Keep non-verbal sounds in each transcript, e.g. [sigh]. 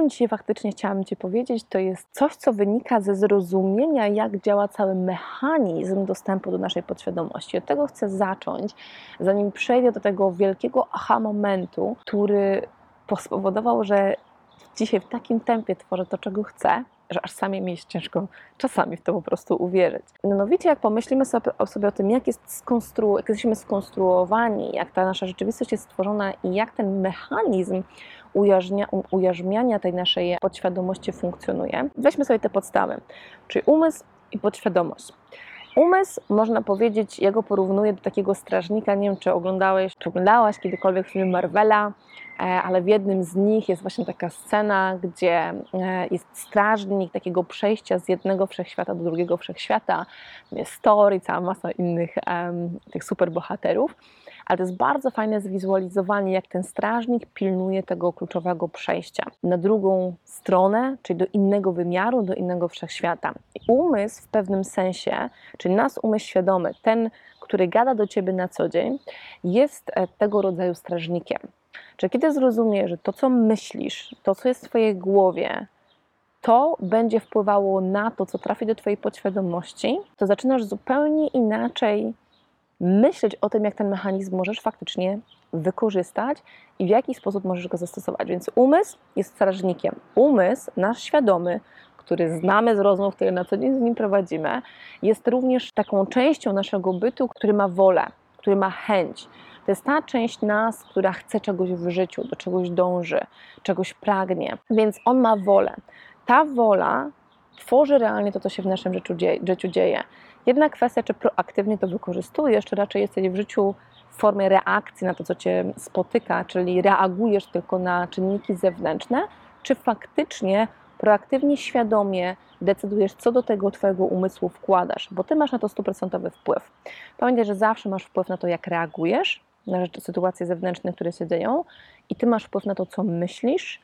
Czym dzisiaj faktycznie chciałam Ci powiedzieć, to jest coś, co wynika ze zrozumienia, jak działa cały mechanizm dostępu do naszej podświadomości. Od tego chcę zacząć, zanim przejdę do tego wielkiego aha momentu, który spowodował, że dzisiaj w takim tempie tworzę to, czego chcę, że aż sami mi jest ciężko czasami w to po prostu uwierzyć. Mianowicie, jak pomyślimy sobie, sobie o tym, jak, jest skonstru- jak jesteśmy skonstruowani, jak ta nasza rzeczywistość jest stworzona i jak ten mechanizm ujarzmia, ujarzmiania tej naszej podświadomości funkcjonuje, weźmy sobie te podstawy, czyli umysł i podświadomość. Umysł, można powiedzieć, ja go porównuję do takiego strażnika, nie wiem czy oglądałeś, czy oglądałaś kiedykolwiek film Marvela, e, ale w jednym z nich jest właśnie taka scena, gdzie e, jest strażnik takiego przejścia z jednego wszechświata do drugiego wszechświata. Jest Thor i cała masa innych um, tych superbohaterów ale to jest bardzo fajne zwizualizowanie, jak ten strażnik pilnuje tego kluczowego przejścia na drugą stronę, czyli do innego wymiaru, do innego wszechświata. I umysł w pewnym sensie, czyli nas umysł świadomy, ten, który gada do ciebie na co dzień, jest e, tego rodzaju strażnikiem. Czyli kiedy zrozumiesz, że to, co myślisz, to, co jest w Twojej głowie, to będzie wpływało na to, co trafi do Twojej podświadomości, to zaczynasz zupełnie inaczej myśleć o tym, jak ten mechanizm możesz faktycznie wykorzystać i w jaki sposób możesz go zastosować. Więc umysł jest strażnikiem. Umysł, nasz świadomy, który znamy z rozmów, które na co dzień z nim prowadzimy, jest również taką częścią naszego bytu, który ma wolę, który ma chęć. To jest ta część nas, która chce czegoś w życiu, do czegoś dąży, czegoś pragnie, więc on ma wolę. Ta wola tworzy realnie to, co się w naszym życiu dzieje. Jedna kwestia, czy proaktywnie to wykorzystujesz, czy raczej jesteś w życiu w formie reakcji na to, co cię spotyka, czyli reagujesz tylko na czynniki zewnętrzne, czy faktycznie proaktywnie, świadomie decydujesz, co do tego Twojego umysłu wkładasz, bo Ty masz na to stuprocentowy wpływ. Pamiętaj, że zawsze masz wpływ na to, jak reagujesz na rzeczy, sytuacje zewnętrzne, które się dzieją i Ty masz wpływ na to, co myślisz,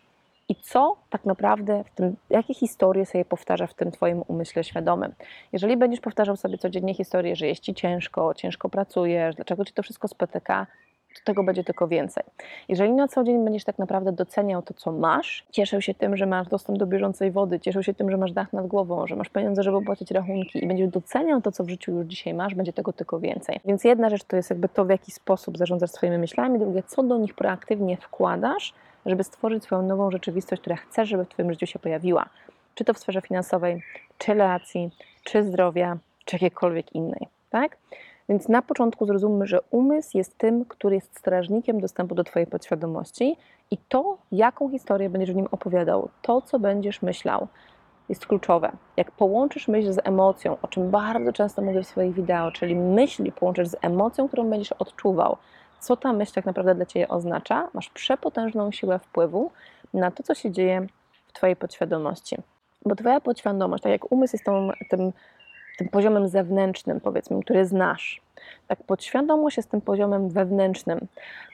i co tak naprawdę, w tym, jakie historie sobie powtarza w tym Twoim umyśle świadomym. Jeżeli będziesz powtarzał sobie codziennie historię, że jest Ci ciężko, ciężko pracujesz, dlaczego Ci to wszystko spotyka, to tego będzie tylko więcej. Jeżeli na co dzień będziesz tak naprawdę doceniał to, co masz, cieszył się tym, że masz dostęp do bieżącej wody, cieszył się tym, że masz dach nad głową, że masz pieniądze, żeby płacić rachunki i będziesz doceniał to, co w życiu już dzisiaj masz, będzie tego tylko więcej. Więc jedna rzecz to jest jakby to, w jaki sposób zarządzasz swoimi myślami, drugie, co do nich proaktywnie wkładasz, żeby stworzyć swoją nową rzeczywistość, która chcesz, żeby w Twoim życiu się pojawiła. Czy to w sferze finansowej, czy relacji, czy zdrowia, czy jakiejkolwiek innej. Tak? Więc na początku zrozummy, że umysł jest tym, który jest strażnikiem dostępu do Twojej podświadomości i to, jaką historię będziesz w nim opowiadał, to, co będziesz myślał, jest kluczowe. Jak połączysz myśl z emocją, o czym bardzo często mówię w swoich wideo, czyli myśli połączysz z emocją, którą będziesz odczuwał, co ta myśl tak naprawdę dla Ciebie oznacza, masz przepotężną siłę wpływu na to, co się dzieje w Twojej podświadomości. Bo Twoja podświadomość, tak jak umysł jest tą, tym, tym poziomem zewnętrznym, powiedzmy, który znasz, tak podświadomość jest tym poziomem wewnętrznym,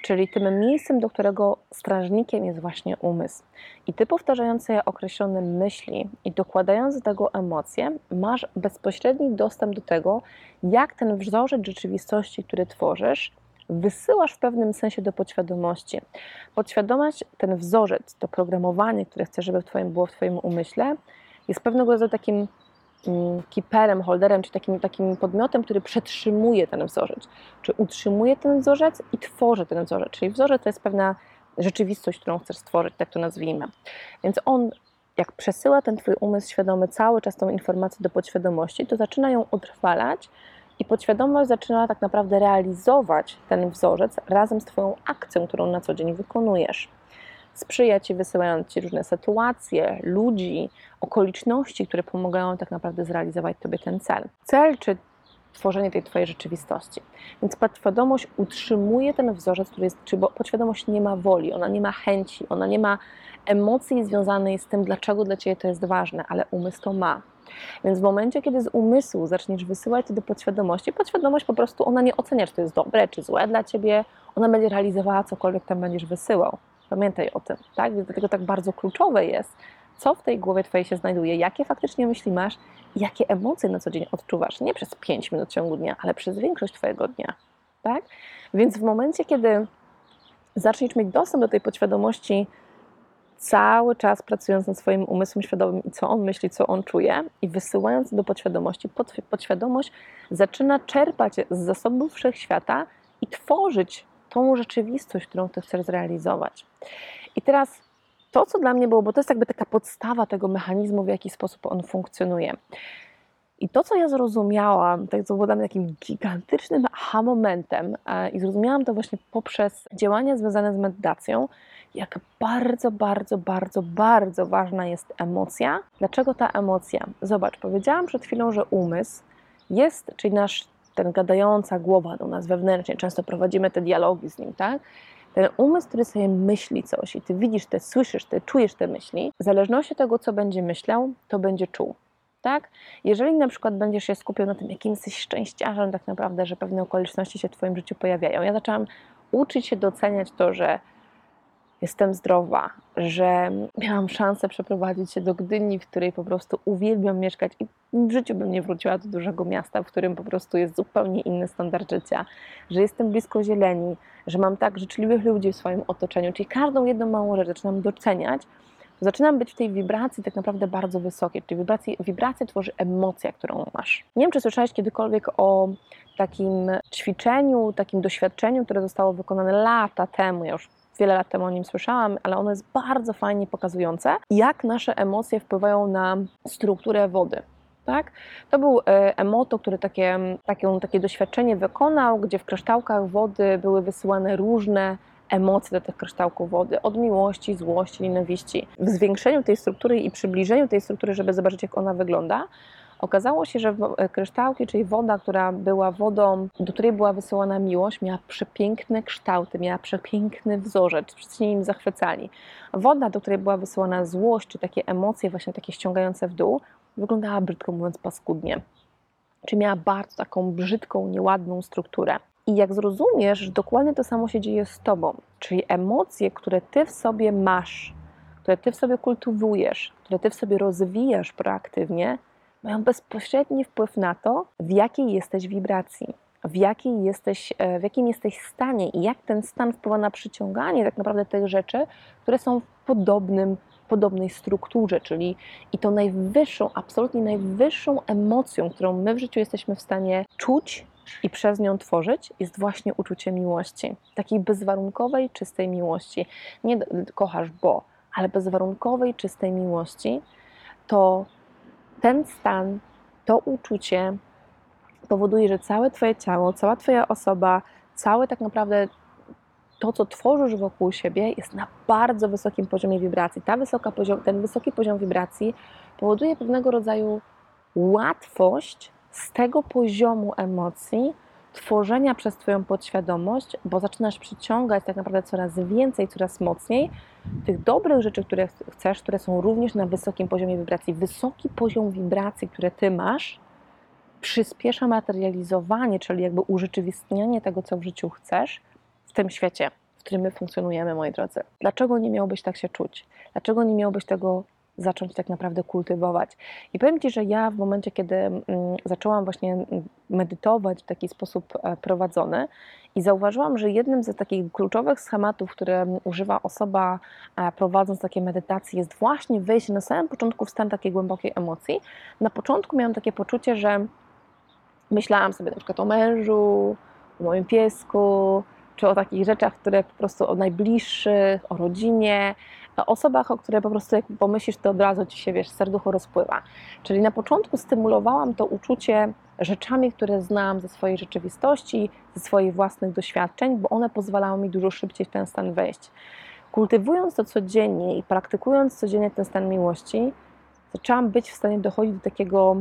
czyli tym miejscem, do którego strażnikiem jest właśnie umysł. I ty powtarzając sobie określone myśli i dokładając do tego emocje, masz bezpośredni dostęp do tego, jak ten wzorzec rzeczywistości, który tworzysz, wysyłasz w pewnym sensie do podświadomości. Podświadomość, ten wzorzec, to programowanie, które chcesz, żeby w twoim, było w Twoim umyśle, jest pewnego rodzaju takim mm, kiperem, holderem, czy takim, takim podmiotem, który przetrzymuje ten wzorzec, czy utrzymuje ten wzorzec i tworzy ten wzorzec. Czyli wzorzec to jest pewna rzeczywistość, którą chcesz stworzyć, tak to nazwijmy. Więc on, jak przesyła ten Twój umysł świadomy cały czas tą informację do podświadomości, to zaczyna ją utrwalać i podświadomość zaczyna tak naprawdę realizować ten wzorzec razem z Twoją akcją, którą na co dzień wykonujesz. Sprzyja Ci, wysyłając Ci różne sytuacje, ludzi, okoliczności, które pomagają tak naprawdę zrealizować Tobie ten cel. Cel czy tworzenie tej Twojej rzeczywistości. Więc podświadomość utrzymuje ten wzorzec, który jest, czy bo podświadomość nie ma woli, ona nie ma chęci, ona nie ma emocji związanej z tym, dlaczego dla Ciebie to jest ważne, ale umysł to ma. Więc w momencie, kiedy z umysłu zaczniesz wysyłać to do podświadomości, podświadomość po prostu ona nie ocenia, czy to jest dobre, czy złe dla ciebie, ona będzie realizowała cokolwiek tam będziesz wysyłał. Pamiętaj o tym, tak? Więc dlatego tak bardzo kluczowe jest, co w tej głowie Twojej się znajduje, jakie faktycznie myśli masz i jakie emocje na co dzień odczuwasz. Nie przez 5 minut w ciągu dnia, ale przez większość Twojego dnia, tak? Więc w momencie, kiedy zaczniesz mieć dostęp do tej podświadomości, cały czas pracując nad swoim umysłem świadomym i co on myśli, co on czuje, i wysyłając do podświadomości, podświadomość zaczyna czerpać z zasobów wszechświata i tworzyć tą rzeczywistość, którą ty chcesz zrealizować. I teraz to, co dla mnie było, bo to jest jakby taka podstawa tego mechanizmu, w jaki sposób on funkcjonuje. I to, co ja zrozumiałam, tak co było dla mnie takim gigantycznym aha momentem, e, i zrozumiałam to właśnie poprzez działania związane z medytacją, jak bardzo, bardzo, bardzo, bardzo ważna jest emocja. Dlaczego ta emocja? Zobacz, powiedziałam przed chwilą, że umysł jest, czyli nasz, ten gadająca głowa do nas wewnętrznie, często prowadzimy te dialogi z nim, tak? Ten umysł, który sobie myśli coś i ty widzisz te, słyszysz te, czujesz te myśli, w zależności od tego, co będzie myślał, to będzie czuł. Tak? Jeżeli na przykład będziesz się skupiał na tym, jakim jesteś szczęściarzem, tak naprawdę, że pewne okoliczności się w Twoim życiu pojawiają. Ja zaczęłam uczyć się doceniać to, że jestem zdrowa, że miałam szansę przeprowadzić się do Gdyni, w której po prostu uwielbiam mieszkać i w życiu bym nie wróciła do dużego miasta, w którym po prostu jest zupełnie inny standard życia, że jestem blisko zieleni, że mam tak życzliwych ludzi w swoim otoczeniu, czyli każdą jedną małą rzecz zaczynam doceniać, zaczynam być w tej wibracji tak naprawdę bardzo wysokiej, czyli wibracji, wibracja tworzy emocja, którą masz. Nie wiem, czy słyszałeś kiedykolwiek o takim ćwiczeniu, takim doświadczeniu, które zostało wykonane lata temu, ja już wiele lat temu o nim słyszałam, ale ono jest bardzo fajnie pokazujące, jak nasze emocje wpływają na strukturę wody. Tak? To był e, emoto, który takie, takie, takie doświadczenie wykonał, gdzie w kryształkach wody były wysyłane różne emocje do tych kryształków wody, od miłości, złości, nienawiści. W zwiększeniu tej struktury i przybliżeniu tej struktury, żeby zobaczyć, jak ona wygląda, Okazało się, że e, kryształki, czyli woda, która była wodą, do której była wysyłana miłość, miała przepiękne kształty, miała przepiękny wzorzec, wszyscy nim zachwycali. Woda, do której była wysyłana złość, czy takie emocje właśnie takie ściągające w dół, wyglądała brzydko mówiąc paskudnie. Czyli miała bardzo taką brzydką, nieładną strukturę. I jak zrozumiesz, dokładnie to samo się dzieje z tobą, czyli emocje, które ty w sobie masz, które ty w sobie kultywujesz, które ty w sobie rozwijasz proaktywnie, mają bezpośredni wpływ na to, w jakiej jesteś wibracji, w, jakiej jesteś, e, w jakim jesteś stanie i jak ten stan wpływa na przyciąganie tak naprawdę tych rzeczy, które są w podobnym, podobnej strukturze, czyli i to najwyższą, absolutnie najwyższą emocją, którą my w życiu jesteśmy w stanie czuć i przez nią tworzyć, jest właśnie uczucie miłości. Takiej bezwarunkowej, czystej miłości. Nie kochasz, bo, ale bezwarunkowej, czystej miłości to ten stan, to uczucie powoduje, że całe Twoje ciało, cała Twoja osoba, całe tak naprawdę to, co tworzysz wokół siebie, jest na bardzo wysokim poziomie wibracji. Ta wysoka poziom, ten wysoki poziom wibracji powoduje pewnego rodzaju łatwość z tego poziomu emocji tworzenia przez Twoją podświadomość, bo zaczynasz przyciągać tak naprawdę coraz więcej, coraz mocniej tych dobrych rzeczy, które chcesz, które są również na wysokim poziomie wibracji. Wysoki poziom wibracji, które Ty masz, przyspiesza materializowanie, czyli jakby urzeczywistnianie tego, co w życiu chcesz w tym świecie, w którym my funkcjonujemy, moi drodzy. Dlaczego nie miałbyś tak się czuć? Dlaczego nie miałbyś tego zacząć tak naprawdę kultywować. I powiem Ci, że ja w momencie, kiedy mm, zaczęłam właśnie mm, medytować w taki sposób e, prowadzony i zauważyłam, że jednym z takich kluczowych schematów, które używa osoba e, prowadząc takie medytacje jest właśnie wejście na samym początku w stan takiej głębokiej emocji. Na początku miałam takie poczucie, że myślałam sobie na przykład o mężu, o moim piesku, czy o takich rzeczach, które po prostu o najbliższych, o rodzinie, o osobach, o które po prostu jak pomyślisz, to od razu ci się, wiesz, serducho rozpływa. Czyli na początku stymulowałam to uczucie rzeczami, które znam ze swojej rzeczywistości, ze swoich własnych doświadczeń, bo one pozwalały mi dużo szybciej w ten stan wejść. Kultywując to codziennie i praktykując codziennie ten stan miłości, zaczęłam być w stanie dochodzić do takiego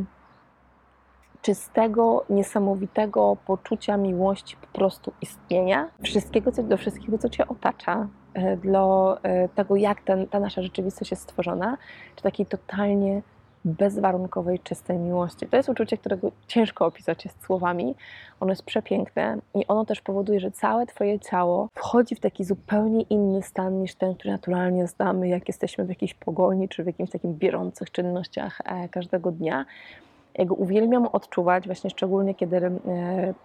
czystego, niesamowitego poczucia miłości, po prostu istnienia, wszystkiego, co, do wszystkiego, co Cię otacza, e, dla e, tego, jak ten, ta nasza rzeczywistość jest stworzona, czy takiej totalnie bezwarunkowej, czystej miłości. To jest uczucie, którego ciężko opisać jest słowami. Ono jest przepiękne i ono też powoduje, że całe Twoje ciało wchodzi w taki zupełnie inny stan niż ten, który naturalnie znamy, jak jesteśmy w jakiejś pogoni czy w jakimś takim bieżących czynnościach e, każdego dnia. Ja go uwielbiam odczuwać, właśnie szczególnie kiedy e,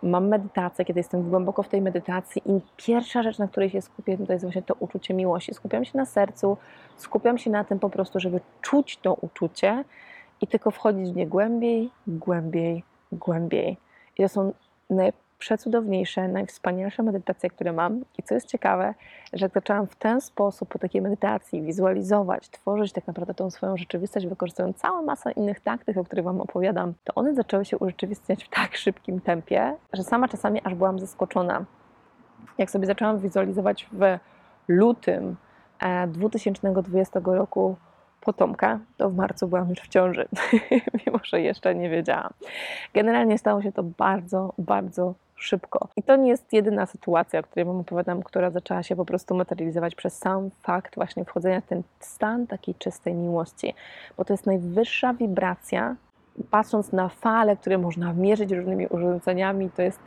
mam medytację, kiedy jestem głęboko w tej medytacji i pierwsza rzecz, na której się skupię, to jest właśnie to uczucie miłości. Skupiam się na sercu, skupiam się na tym po prostu, żeby czuć to uczucie i tylko wchodzić w nie głębiej, głębiej, głębiej. I to są najprzecudowniejsze, najwspanialsze medytacje, które mam. I co jest ciekawe, że jak zaczęłam w ten sposób po takiej medytacji wizualizować, tworzyć tak naprawdę tą swoją rzeczywistość, wykorzystując całą masę innych taktyk, o których Wam opowiadam, to one zaczęły się urzeczywistniać w tak szybkim tempie, że sama czasami aż byłam zaskoczona. Jak sobie zaczęłam wizualizować w lutym e, 2020 roku potomka, to w marcu byłam już w ciąży, [laughs] mimo że jeszcze nie wiedziałam. Generalnie stało się to bardzo, bardzo szybko. I to nie jest jedyna sytuacja, o której Wam opowiadam, która zaczęła się po prostu materializować przez sam fakt właśnie wchodzenia w ten stan takiej czystej miłości, bo to jest najwyższa wibracja. Patrząc na fale, które można mierzyć różnymi urządzeniami, to jest.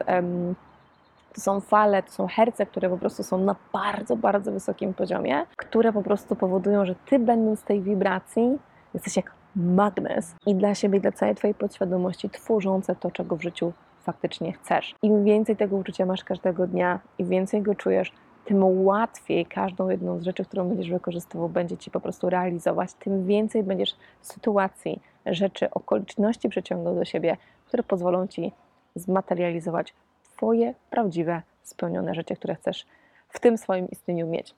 To są fale, to są herce, które po prostu są na bardzo, bardzo wysokim poziomie, które po prostu powodują, że ty będąc tej wibracji, jesteś jak magnes i dla siebie, dla całej twojej podświadomości tworzące to, czego w życiu faktycznie chcesz. Im więcej tego uczucia masz każdego dnia, im więcej go czujesz, tym łatwiej każdą jedną z rzeczy, którą będziesz wykorzystywał, będzie ci po prostu realizować, tym więcej będziesz sytuacji, rzeczy, okoliczności przyciągał do siebie, które pozwolą ci zmaterializować Twoje prawdziwe, spełnione życie, które chcesz w tym swoim istnieniu mieć.